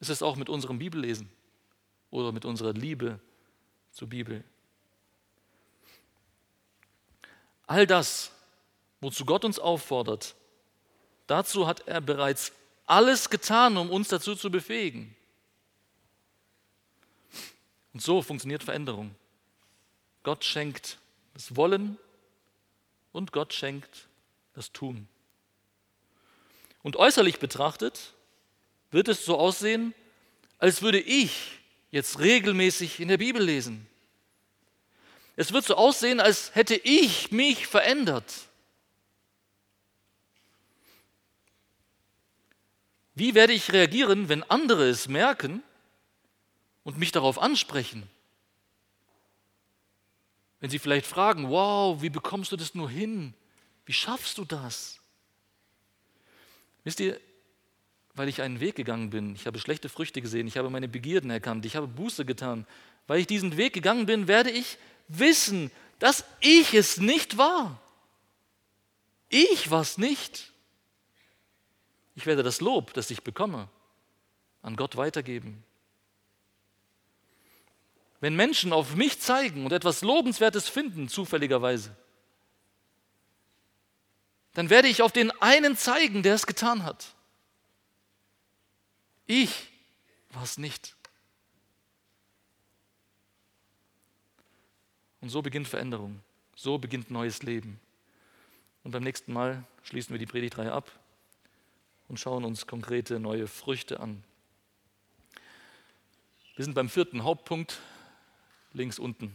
ist es auch mit unserem Bibellesen oder mit unserer Liebe zur Bibel. All das, wozu Gott uns auffordert, dazu hat er bereits alles getan, um uns dazu zu befähigen. Und so funktioniert Veränderung. Gott schenkt das Wollen und Gott schenkt das Tun. Und äußerlich betrachtet wird es so aussehen, als würde ich jetzt regelmäßig in der Bibel lesen. Es wird so aussehen, als hätte ich mich verändert. Wie werde ich reagieren, wenn andere es merken und mich darauf ansprechen? Wenn sie vielleicht fragen, wow, wie bekommst du das nur hin? Wie schaffst du das? Wisst ihr, weil ich einen Weg gegangen bin. Ich habe schlechte Früchte gesehen. Ich habe meine Begierden erkannt. Ich habe Buße getan. Weil ich diesen Weg gegangen bin, werde ich wissen, dass ich es nicht war. Ich war es nicht. Ich werde das Lob, das ich bekomme, an Gott weitergeben. Wenn Menschen auf mich zeigen und etwas Lobenswertes finden, zufälligerweise, dann werde ich auf den einen zeigen, der es getan hat. Ich war es nicht. Und so beginnt Veränderung. So beginnt neues Leben. Und beim nächsten Mal schließen wir die Predigtreihe ab und schauen uns konkrete neue Früchte an. Wir sind beim vierten Hauptpunkt links unten.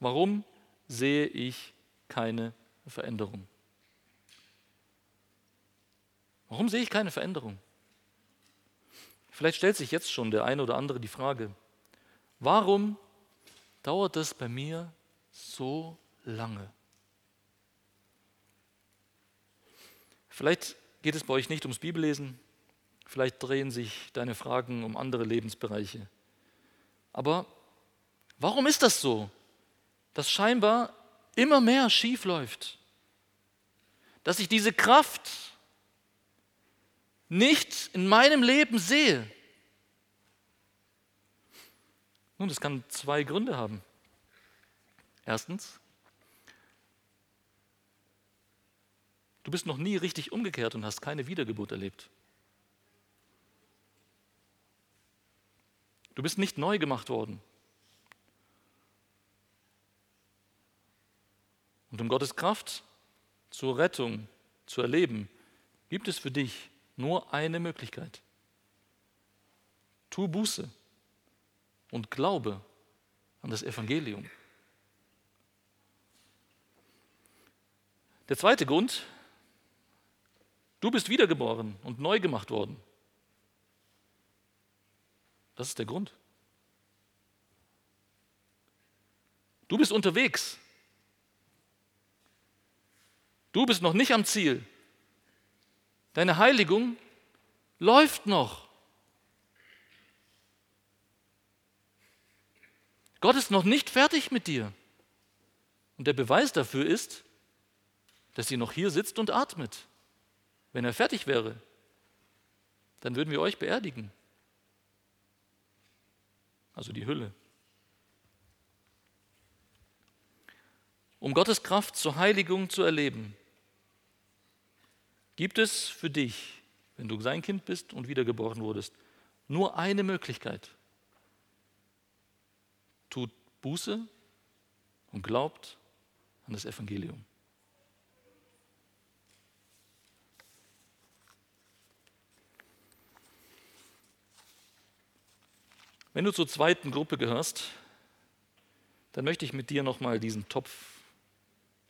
Warum sehe ich keine Veränderung? Warum sehe ich keine Veränderung? Vielleicht stellt sich jetzt schon der eine oder andere die Frage, warum dauert es bei mir so lange? Vielleicht geht es bei euch nicht ums Bibellesen, vielleicht drehen sich deine Fragen um andere Lebensbereiche. Aber warum ist das so, dass scheinbar immer mehr schief läuft? Dass ich diese Kraft nicht in meinem Leben sehe? Nun, das kann zwei Gründe haben. Erstens, du bist noch nie richtig umgekehrt und hast keine Wiedergeburt erlebt. Du bist nicht neu gemacht worden. Und um Gottes Kraft zur Rettung zu erleben, gibt es für dich nur eine Möglichkeit. Tu Buße und glaube an das Evangelium. Der zweite Grund, du bist wiedergeboren und neu gemacht worden. Das ist der Grund. Du bist unterwegs. Du bist noch nicht am Ziel. Deine Heiligung läuft noch. Gott ist noch nicht fertig mit dir. Und der Beweis dafür ist, dass sie noch hier sitzt und atmet. Wenn er fertig wäre, dann würden wir euch beerdigen. Also die Hülle. Um Gottes Kraft zur Heiligung zu erleben, gibt es für dich, wenn du sein Kind bist und wiedergeboren wurdest, nur eine Möglichkeit. Tut Buße und glaubt an das Evangelium. Wenn du zur zweiten Gruppe gehörst, dann möchte ich mit dir nochmal diesen Topf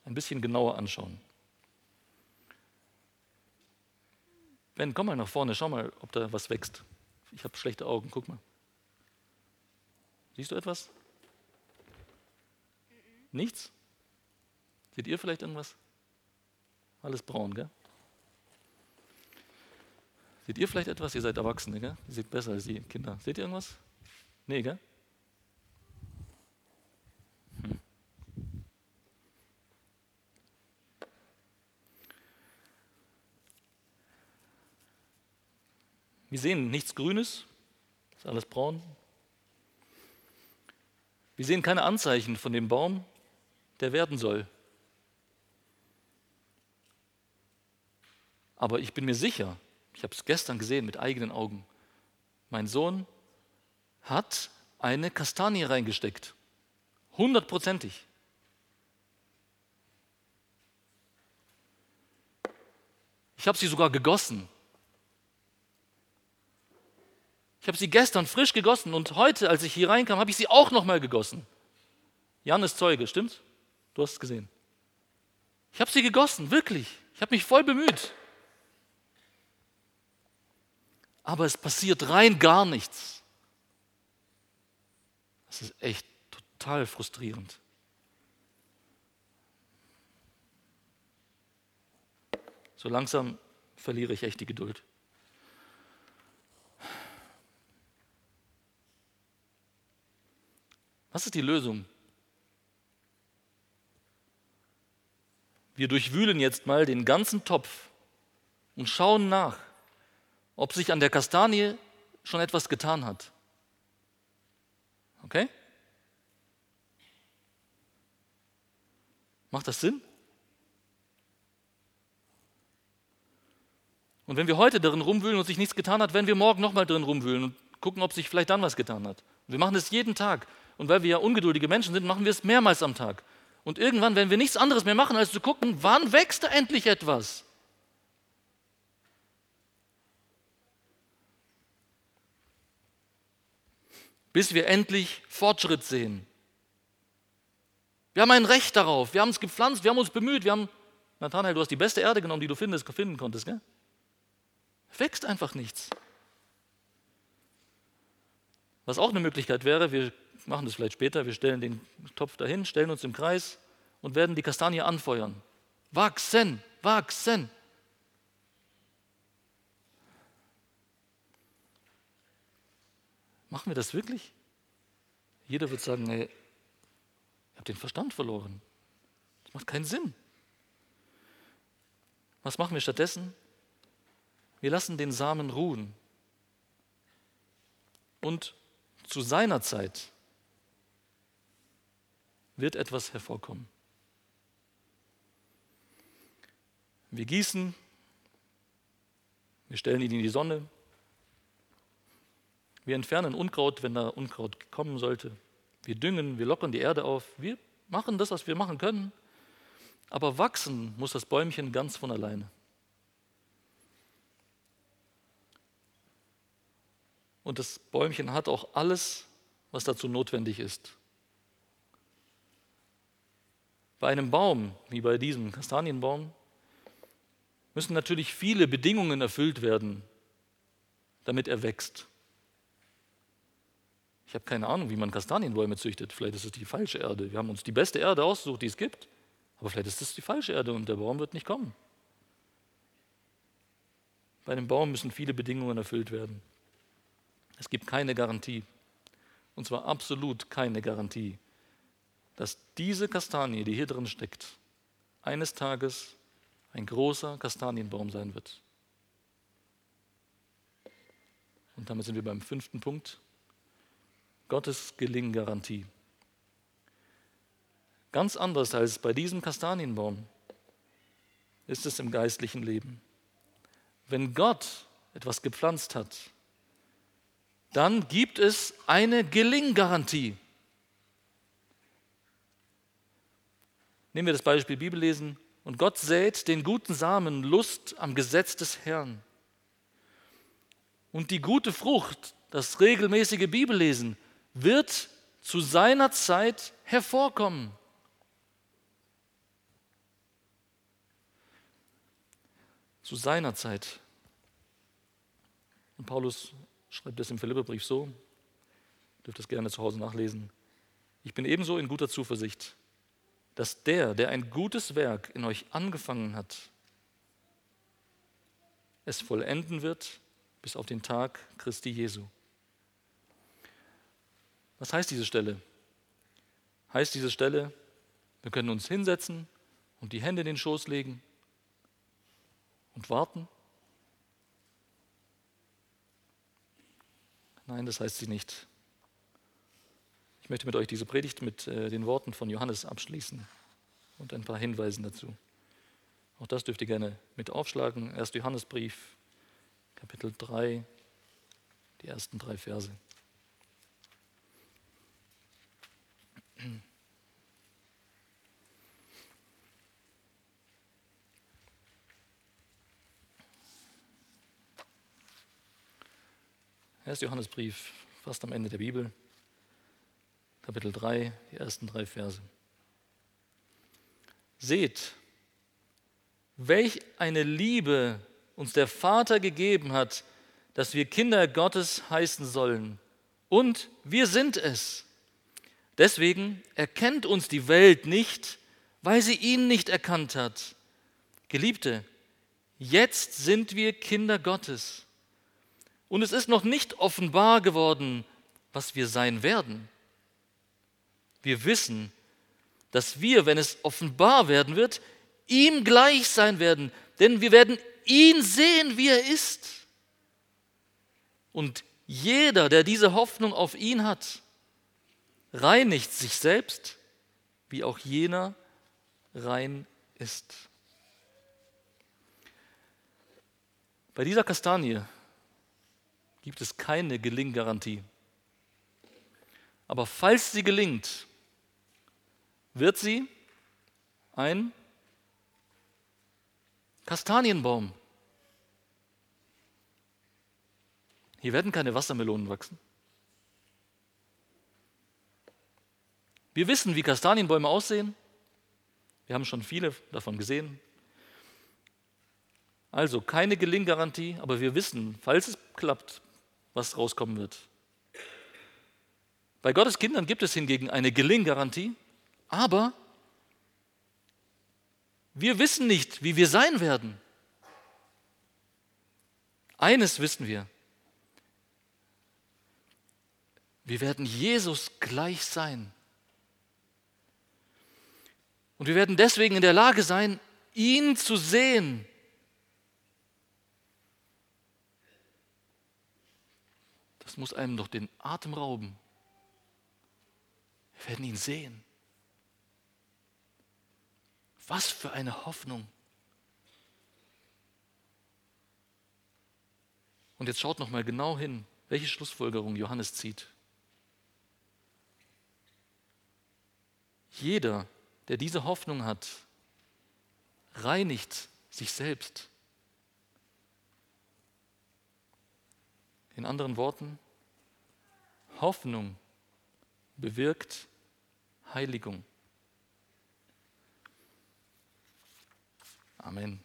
ein bisschen genauer anschauen. Ben, komm mal nach vorne, schau mal, ob da was wächst. Ich habe schlechte Augen, guck mal. Siehst du etwas? Nichts? Seht ihr vielleicht irgendwas? Alles braun, gell? Seht ihr vielleicht etwas? Ihr seid Erwachsene, gell? Ihr seht besser als die Kinder. Seht ihr irgendwas? Nee, gell? Hm. Wir sehen nichts Grünes, ist alles braun. Wir sehen keine Anzeichen von dem Baum, der werden soll. Aber ich bin mir sicher, ich habe es gestern gesehen mit eigenen Augen, mein Sohn hat eine Kastanie reingesteckt. Hundertprozentig. Ich habe sie sogar gegossen. Ich habe sie gestern frisch gegossen und heute, als ich hier reinkam, habe ich sie auch nochmal gegossen. Jan ist Zeuge, stimmt? Du hast es gesehen. Ich habe sie gegossen, wirklich. Ich habe mich voll bemüht. Aber es passiert rein gar nichts. Das ist echt total frustrierend. So langsam verliere ich echt die Geduld. Was ist die Lösung? Wir durchwühlen jetzt mal den ganzen Topf und schauen nach, ob sich an der Kastanie schon etwas getan hat. Okay? Macht das Sinn? Und wenn wir heute darin rumwühlen und sich nichts getan hat, werden wir morgen nochmal drin rumwühlen und gucken, ob sich vielleicht dann was getan hat. Wir machen das jeden Tag. Und weil wir ja ungeduldige Menschen sind, machen wir es mehrmals am Tag. Und irgendwann werden wir nichts anderes mehr machen, als zu gucken, wann wächst da endlich etwas? bis wir endlich Fortschritt sehen. Wir haben ein Recht darauf. Wir haben es gepflanzt, wir haben uns bemüht. Wir haben, Nathanael, du hast die beste Erde genommen, die du findest, finden konntest. Gell? Wächst einfach nichts. Was auch eine Möglichkeit wäre, wir machen das vielleicht später, wir stellen den Topf dahin, stellen uns im Kreis und werden die Kastanie anfeuern. Wachsen, wachsen. Machen wir das wirklich? Jeder wird sagen, hey, ihr habt den Verstand verloren. Das macht keinen Sinn. Was machen wir stattdessen? Wir lassen den Samen ruhen. Und zu seiner Zeit wird etwas hervorkommen. Wir gießen, wir stellen ihn in die Sonne, wir entfernen Unkraut, wenn da Unkraut kommen sollte. Wir düngen, wir lockern die Erde auf. Wir machen das, was wir machen können. Aber wachsen muss das Bäumchen ganz von alleine. Und das Bäumchen hat auch alles, was dazu notwendig ist. Bei einem Baum, wie bei diesem Kastanienbaum, müssen natürlich viele Bedingungen erfüllt werden, damit er wächst. Ich habe keine Ahnung, wie man Kastanienbäume züchtet. Vielleicht ist es die falsche Erde. Wir haben uns die beste Erde ausgesucht, die es gibt. Aber vielleicht ist es die falsche Erde und der Baum wird nicht kommen. Bei einem Baum müssen viele Bedingungen erfüllt werden. Es gibt keine Garantie, und zwar absolut keine Garantie, dass diese Kastanie, die hier drin steckt, eines Tages ein großer Kastanienbaum sein wird. Und damit sind wir beim fünften Punkt. Gottes Gelinggarantie. Ganz anders als bei diesem Kastanienbaum ist es im geistlichen Leben. Wenn Gott etwas gepflanzt hat, dann gibt es eine Gelinggarantie. Nehmen wir das Beispiel Bibellesen. Und Gott sät den guten Samen Lust am Gesetz des Herrn. Und die gute Frucht, das regelmäßige Bibellesen, wird zu seiner Zeit hervorkommen. Zu seiner Zeit. Und Paulus schreibt es im Philipperbrief so, dürft es gerne zu Hause nachlesen. Ich bin ebenso in guter Zuversicht, dass der, der ein gutes Werk in euch angefangen hat, es vollenden wird bis auf den Tag Christi Jesu. Was heißt diese Stelle? Heißt diese Stelle, wir können uns hinsetzen und die Hände in den Schoß legen und warten? Nein, das heißt sie nicht. Ich möchte mit euch diese Predigt mit äh, den Worten von Johannes abschließen und ein paar Hinweisen dazu. Auch das dürft ihr gerne mit aufschlagen. 1. Johannesbrief, Kapitel 3, die ersten drei Verse. 1. Johannesbrief, fast am Ende der Bibel, Kapitel 3, die ersten drei Verse. Seht, welch eine Liebe uns der Vater gegeben hat, dass wir Kinder Gottes heißen sollen. Und wir sind es. Deswegen erkennt uns die Welt nicht, weil sie ihn nicht erkannt hat. Geliebte, jetzt sind wir Kinder Gottes. Und es ist noch nicht offenbar geworden, was wir sein werden. Wir wissen, dass wir, wenn es offenbar werden wird, ihm gleich sein werden, denn wir werden ihn sehen, wie er ist. Und jeder, der diese Hoffnung auf ihn hat, reinigt sich selbst, wie auch jener rein ist. Bei dieser Kastanie gibt es keine Gelinggarantie. Aber falls sie gelingt, wird sie ein Kastanienbaum. Hier werden keine Wassermelonen wachsen. Wir wissen, wie Kastanienbäume aussehen. Wir haben schon viele davon gesehen. Also keine Gelinggarantie, aber wir wissen, falls es klappt, was rauskommen wird. Bei Gottes Kindern gibt es hingegen eine Gelinggarantie, aber wir wissen nicht, wie wir sein werden. Eines wissen wir. Wir werden Jesus gleich sein. Und wir werden deswegen in der Lage sein, ihn zu sehen. Das muss einem doch den Atem rauben. Wir werden ihn sehen. Was für eine Hoffnung. Und jetzt schaut noch mal genau hin, welche Schlussfolgerung Johannes zieht. Jeder, der diese Hoffnung hat, reinigt sich selbst. In anderen Worten, Hoffnung bewirkt Heiligung. Amén.